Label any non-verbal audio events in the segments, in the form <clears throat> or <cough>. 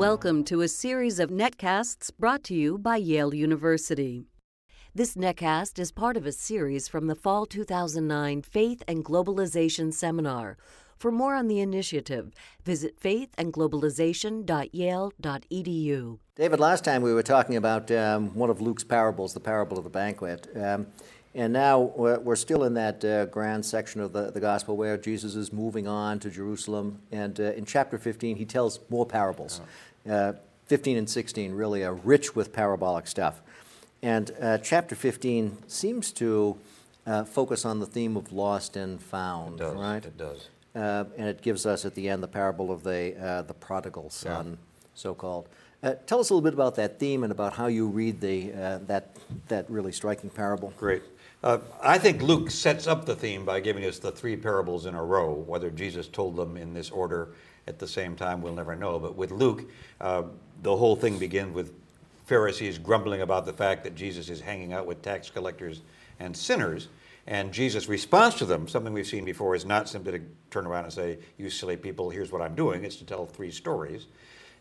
Welcome to a series of netcasts brought to you by Yale University. This netcast is part of a series from the Fall 2009 Faith and Globalization Seminar. For more on the initiative, visit faithandglobalization.yale.edu. David, last time we were talking about um, one of Luke's parables, the parable of the banquet. Um, and now we're still in that uh, grand section of the, the gospel where Jesus is moving on to Jerusalem. And uh, in chapter 15, he tells more parables. Uh, 15 and 16 really are rich with parabolic stuff. And uh, chapter 15 seems to uh, focus on the theme of lost and found, It does, right? it does. Uh, and it gives us at the end the parable of the, uh, the prodigal son, so called. Uh, tell us a little bit about that theme and about how you read the, uh, that, that really striking parable. Great. Uh, I think Luke sets up the theme by giving us the three parables in a row. Whether Jesus told them in this order at the same time, we'll never know. But with Luke, uh, the whole thing begins with Pharisees grumbling about the fact that Jesus is hanging out with tax collectors and sinners. And Jesus' response to them, something we've seen before, is not simply to turn around and say, You silly people, here's what I'm doing. It's to tell three stories.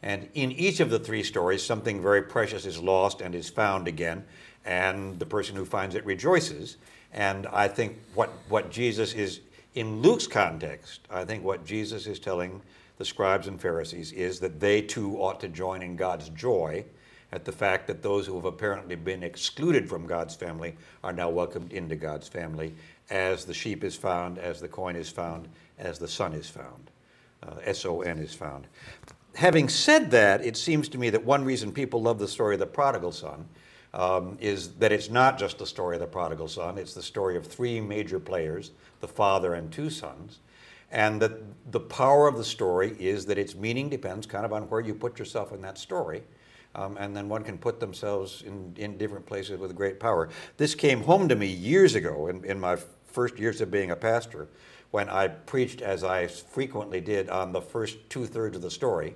And in each of the three stories, something very precious is lost and is found again, and the person who finds it rejoices. And I think what, what Jesus is, in Luke's context, I think what Jesus is telling the scribes and Pharisees is that they too ought to join in God's joy at the fact that those who have apparently been excluded from God's family are now welcomed into God's family as the sheep is found, as the coin is found, as the son is found. Uh, S O N is found. Having said that, it seems to me that one reason people love the story of the prodigal son um, is that it's not just the story of the prodigal son, it's the story of three major players, the father and two sons. And that the power of the story is that its meaning depends kind of on where you put yourself in that story. Um, and then one can put themselves in, in different places with great power. This came home to me years ago in, in my first years of being a pastor when I preached, as I frequently did, on the first two thirds of the story,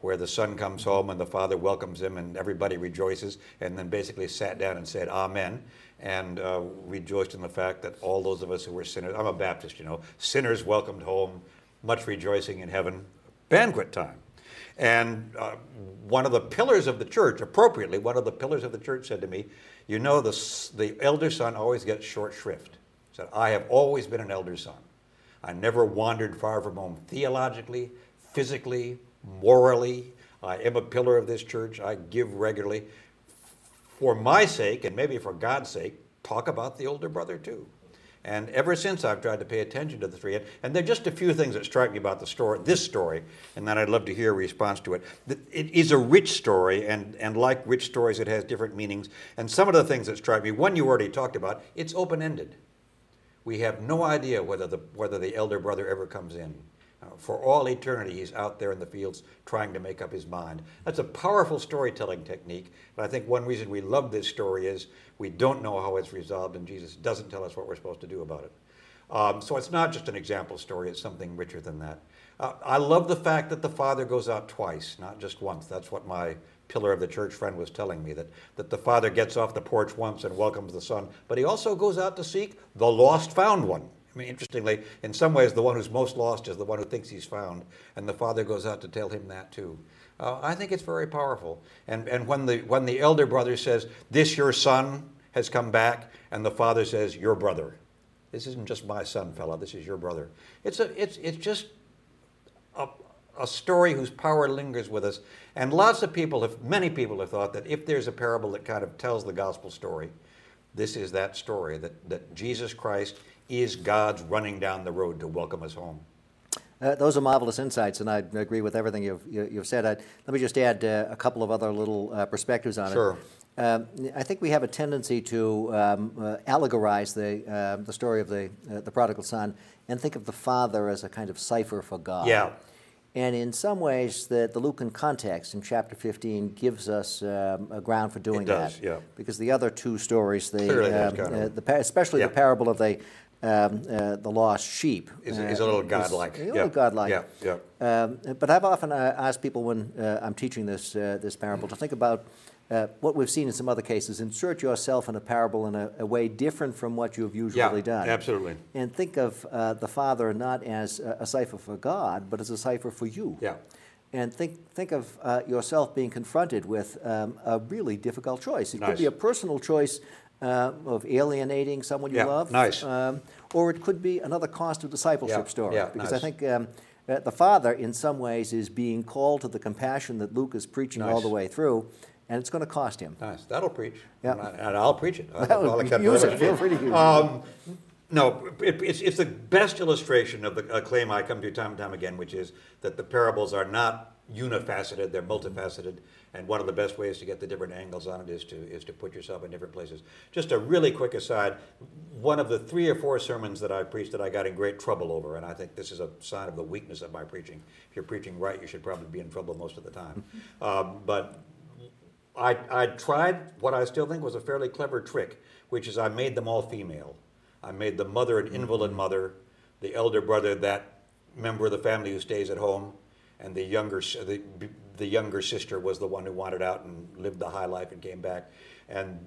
where the son comes home and the father welcomes him and everybody rejoices, and then basically sat down and said, Amen, and uh, rejoiced in the fact that all those of us who were sinners, I'm a Baptist, you know, sinners welcomed home, much rejoicing in heaven, banquet time. And uh, one of the pillars of the church, appropriately, one of the pillars of the church said to me, You know, the, the elder son always gets short shrift. He said, I have always been an elder son. I never wandered far from home theologically, physically, morally. I am a pillar of this church. I give regularly. For my sake, and maybe for God's sake, talk about the older brother too. And ever since, I've tried to pay attention to the three. And there are just a few things that strike me about the story, this story, and then I'd love to hear a response to it. It is a rich story, and, and like rich stories, it has different meanings. And some of the things that strike me, one you already talked about, it's open ended. We have no idea whether the, whether the elder brother ever comes in. Uh, for all eternity, he's out there in the fields trying to make up his mind. That's a powerful storytelling technique. But I think one reason we love this story is we don't know how it's resolved, and Jesus doesn't tell us what we're supposed to do about it. Um, so it's not just an example story, it's something richer than that. Uh, I love the fact that the father goes out twice, not just once. That's what my pillar of the church friend was telling me that, that the father gets off the porch once and welcomes the son, but he also goes out to seek the lost found one. I mean, interestingly, in some ways, the one who's most lost is the one who thinks he's found, and the father goes out to tell him that too. Uh, I think it's very powerful. And, and when, the, when the elder brother says, This your son has come back, and the father says, Your brother. This isn't just my son, fella, this is your brother. It's, a, it's, it's just a, a story whose power lingers with us. And lots of people have, many people have thought that if there's a parable that kind of tells the gospel story, this is that story that, that Jesus Christ is God's running down the road to welcome us home. Uh, those are marvelous insights, and I agree with everything you've, you, have said. I, let me just add uh, a couple of other little uh, perspectives on sure. it. Um, I think we have a tendency to um, uh, allegorize the, uh, the story of the, uh, the prodigal son and think of the father as a kind of cipher for God. Yeah. And in some ways, the, the Lucan context in chapter 15 gives us um, a ground for doing does, that. Yeah. Because the other two stories, the, um, kind of uh, the especially yeah. the parable of the, um, uh, the lost sheep, is, is a little godlike. A yeah. little godlike. Yeah, yeah. Um, but I've often uh, asked people when uh, I'm teaching this, uh, this parable to think about uh, what we've seen in some other cases, insert yourself in a parable in a, a way different from what you've usually yeah, done. Absolutely. And think of uh, the Father not as a, a, cipher for God, but as a cipher for you. Yeah. and think, think of uh, yourself being confronted with um, a really difficult choice. It could be a personal choice uh, of alienating someone you Yeah, love. nice. Um, or it could be another cost of discipleship Yeah, story. yeah, because nice. I think um, uh, the father, in some ways, is being called to the compassion that Luke is preaching all the way through, and it's going to cost him. Nice. That'll preach. Yeah. And, I, and I'll preach it. I'll, Well, I'll use it. Feel free to use it. Um, no, it, it's, it's the best illustration of the a claim I come to time and time again, which is that the parables are not unifaceted; they're multifaceted. And one of the best ways to get the different angles on it is to is to put yourself in different places. Just a really quick aside: one of the three or four sermons that I preached that I got in great trouble over, and I think this is a sign of the weakness of my preaching. If you're preaching right, you should probably be in trouble most of the time. <laughs> Um, but I, I tried what I still think was a fairly clever trick, which is I made them all female. I made the mother an invalid mother, the elder brother that member of the family who stays at home, and the younger the, the younger sister was the one who wanted out and lived the high life and came back, and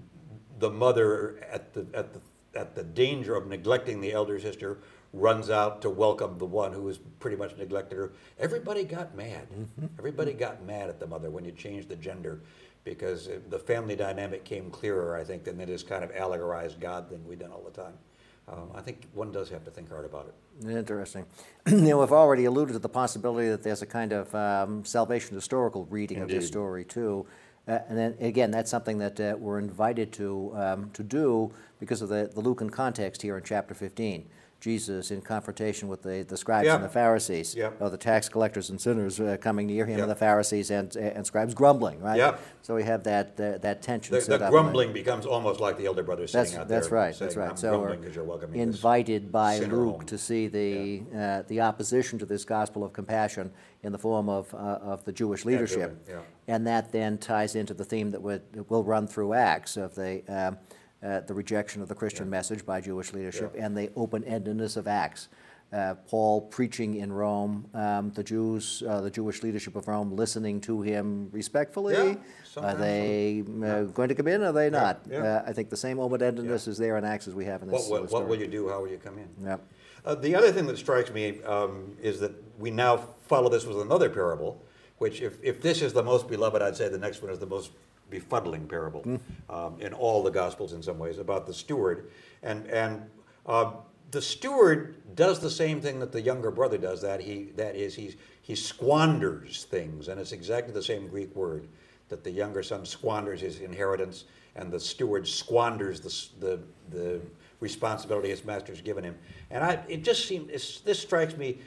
the mother at the at the at the danger of neglecting the elder sister runs out to welcome the one who was pretty much neglected her. Everybody got mad. Mm-hmm. Everybody got mad at the mother when you changed the gender because the family dynamic came clearer, I think, than this kind of allegorized God thing we've done all the time. Um, I think one does have to think hard about it. Interesting. <clears throat> you know, we've already alluded to the possibility that there's a kind of um, salvation historical reading of this story too, uh, and then again, that's something that uh, we're invited to um, to do because of the, the Lucan context here in chapter 15. Jesus in confrontation with the, the scribes Yeah. and the Pharisees, Yeah. or the tax collectors and sinners uh, coming near him, Yeah. and the Pharisees and, and scribes grumbling, right? Yeah. So we have that uh, that tension. The, the grumbling becomes almost like the elder brother sitting That's, out there. that's right. saying, That's right. I'm so grumbling we're you're welcoming this invited by Luke home." to see the uh, the opposition to this gospel of compassion in the form of uh, of the Jewish leadership, and that then ties into the theme that will run through Acts of the. Uh, the rejection of the Christian Yeah. message by Jewish leadership Yeah. and the open-endedness of Acts. Uh, Paul preaching in Rome, um, the Jews, uh, the Jewish leadership of Rome, listening to him respectfully. Yeah, Are they uh, going to come in? Or are they not? yeah. Uh, I think the same open-endedness Yeah. is there in Acts as we have in this. What, will- what will you do? How will you come in? Yep. Uh, the other thing that strikes me um, is that we now follow this with another parable, which, if, if this is the most beloved, I'd say the next one is the most befuddling parable um, in all the Gospels in some ways about the steward. And, and uh, the steward does the same thing that the younger brother does, that, he, that is, he's, he squanders things, and it's exactly the same Greek word that the younger son squanders his inheritance and the steward squanders the, the, the responsibility his master's given him. And I, it just seems, this strikes me,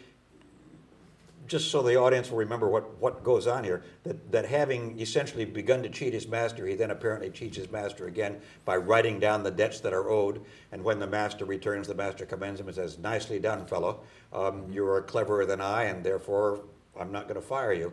just so the audience will remember what, what goes on here, that, that having essentially begun to cheat his master, he then apparently cheats his master again by writing down the debts that are owed. And when the master returns, the master commends him and says, Nicely done, fellow. Um, you are cleverer than I, and therefore I'm not going to fire you.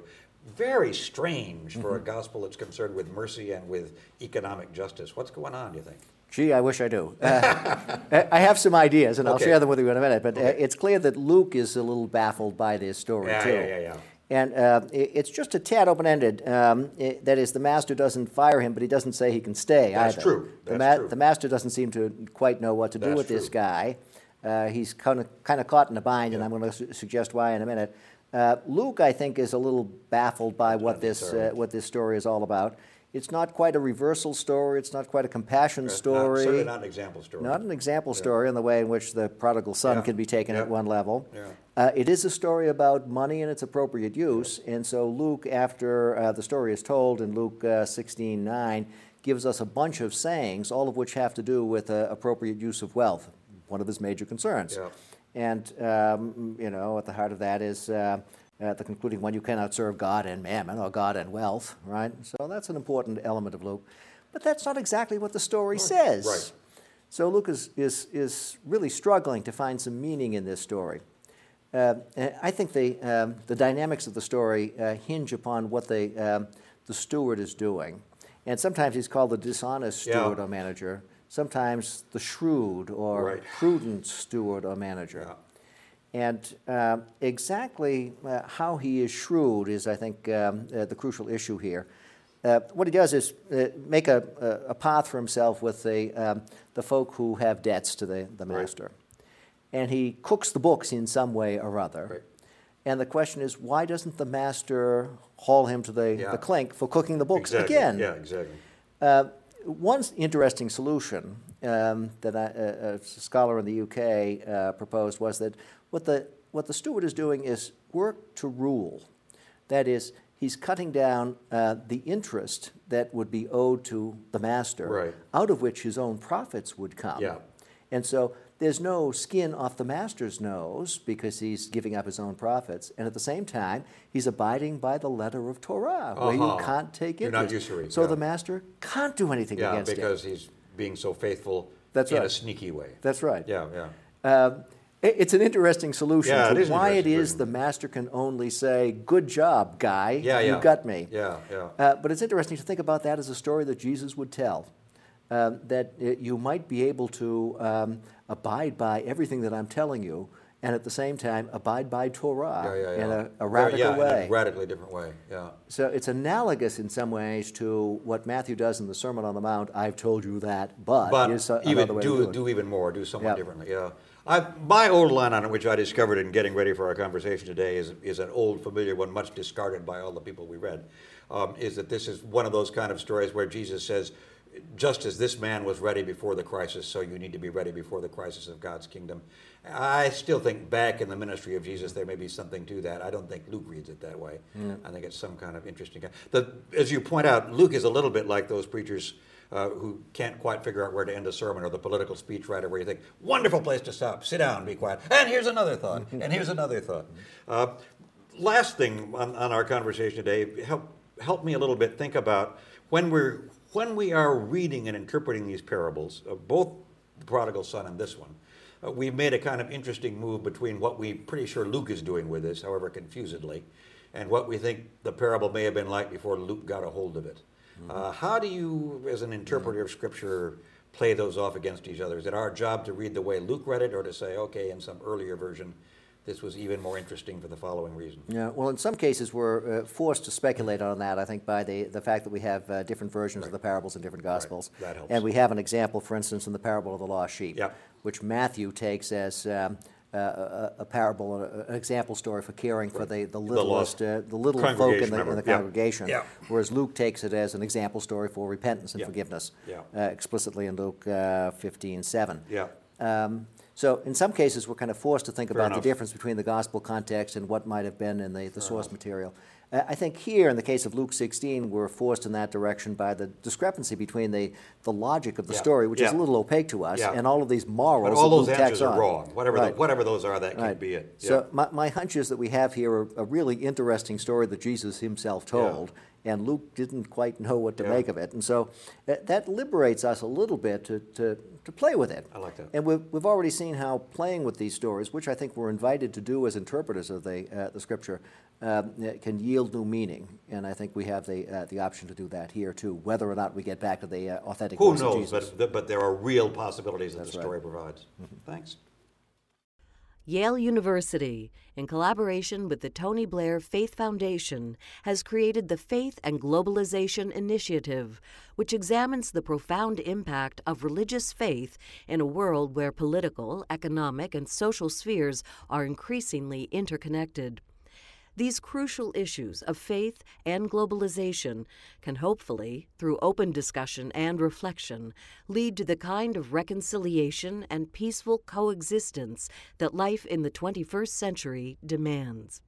Very strange for a gospel that's concerned with mercy and with economic justice. What's going on, do you think? Gee, I wish I do. Uh, I have some ideas, and I'll Okay. share them with you in a minute. But uh, Okay. it's clear that Luke is a little baffled by this story Yeah, too. yeah, yeah, yeah. And uh, it's just a tad open-ended. Um, it- that is, the master doesn't fire him, but he doesn't say he can stay That's either. true. The, That's true. the master doesn't seem to quite know what to do That's with this true. guy. Uh, he's kind of kind of caught in a bind, and I'm going to su- suggest why in a minute. Uh, Luke, I think, is a little baffled by what this uh, what this story is all about. It's not quite a reversal story. It's not quite a compassion It's not- story. certainly not an example story. Not an example story in the way in which the prodigal son Yeah. can be taken Yeah. at one level. Yeah. Uh, it is a story about money and its appropriate use, and so Luke, after uh, the story is told in Luke uh, 16 9, gives us a bunch of sayings, all of which have to do with uh, appropriate use of wealth, one of his major concerns. Yeah. And, um, you know, at the heart of that is uh, the concluding one you cannot serve God and mammon, or God and wealth, right? So that's an important element of Luke. But that's not exactly what the story says. Right. So Luke is, is, is really struggling to find some meaning in this story. Uh, and I think the, um, the dynamics of the story uh, hinge upon what the, um, the steward is doing. And sometimes he's called the dishonest Yeah. steward or manager, sometimes the shrewd or Right. prudent steward or manager. And uh, exactly uh, how he is shrewd is, I think, um, uh, the crucial issue here. Uh, what he does is uh, make a, a, path for himself with the, um, the folk who have debts to the, the Right. master. And he cooks the books in some way or other. Right. And the question is, why doesn't the master haul him to the, Yeah. the clink for cooking the books Exactly. again? Yeah, exactly. One interesting solution um, that I, a, a scholar in the UK uh, proposed was that what the, what the steward is doing is work to rule. That is, he's cutting down uh, the interest that would be owed to the master, Right. out of which his own profits would come. Yeah. And so there's no skin off the master's nose because he's giving up his own profits. And at the same time, he's abiding by the letter of Torah, where you Uh-huh. can't take You're not interest. usury, So yeah. the master can't do anything Yeah, against because it. he's being so faithful That's in a right. sneaky way. That's right. Yeah, yeah. Um, it's an interesting solution Yeah, to an why it is the master can only say, "Good job, guy. Yeah, you yeah. got me." Yeah, yeah. Uh, but it's interesting to think about that as a story that Jesus would tell. Um, that uh, you might be able to um, abide by everything that I'm telling you, and at the same time abide by Torah yeah, yeah, yeah. in a, a radical way. In a radically different way. Yeah. So it's analogous in some ways to what Matthew does in the Sermon on the Mount. I've told you that, but, But here's a- even another way to do, do do even more, do somewhat Yeah. differently. Yeah. I, my old line on it, which I discovered in getting ready for our conversation today, is, is an old familiar one, much discarded by all the people we read. Um, is that this is one of those kind of stories where Jesus says, just as this man was ready before the crisis, so you need to be ready before the crisis of God's kingdom. I still think back in the ministry of Jesus, there may be something to that. I don't think Luke reads it that way. I think it's some kind of interesting. The, as you point out, Luke is a little bit like those preachers uh, who can't quite figure out where to end a sermon, or the political speechwriter where you think, wonderful place to stop, sit down, be quiet, and here's another thought, <laughs> and here's another thought. Uh, last thing on, on our conversation today, help, help me a little bit think about when we're when we are reading and interpreting these parables, uh, both the prodigal son and this one, uh, we've made a kind of interesting move between what we're pretty sure Luke is doing with this, however confusedly, and what we think the parable may have been like before Luke got a hold of it. Uh, how do you, as an interpreter of Scripture, play those off against each other? Is it our job to read the way Luke read it, or to say, okay, in some earlier version, this was even more interesting for the following reason? Yeah, well, in some cases, we're uh, forced to speculate on that, I think, by the, the fact that we have uh, different versions of the parables in different Gospels. That helps. And we have an example, for instance, in the parable of the lost sheep, Yeah. which Matthew takes as um, uh, a, a parable, an example story for caring for the, the littlest, lost uh, the little folk in the, in the Yeah. congregation. Yeah. Whereas Luke takes it as an example story for repentance and Yeah. forgiveness, Yeah. uh, explicitly in Luke uh, 15, 7. Yeah. Um, so in some cases, we're kind of forced to think Fair about enough. the difference between the gospel context and what might have been in the, the source material. Uh, I think here, in the case of Luke 16, we're forced in that direction by the discrepancy between the, the logic of the Yeah. story, which is a little opaque to us, Yeah. and all of these morals But all those answers are on. wrong. Whatever, Right. the, whatever those are, that can't be it. So my, my hunch is that we have here a, a really interesting story that Jesus himself told, and Luke didn't quite know what to Yeah. make of it. And so uh, that liberates us a little bit to, to, to play with it. I like that. And we've, we've already seen how playing with these stories, which I think we're invited to do as interpreters of the, uh, the scripture, um, can yield new meaning. And I think we have the, uh, the option to do that here too, whether or not we get back to the uh, authentic Who knows? But, but there are real possibilities that That's the right. story provides. Thanks. Yale University, in collaboration with the Tony Blair Faith Foundation, has created the Faith and Globalization Initiative, which examines the profound impact of religious faith in a world where political, economic, and social spheres are increasingly interconnected. These crucial issues of faith and globalization can hopefully, through open discussion and reflection, lead to the kind of reconciliation and peaceful coexistence that life in the 21st century demands.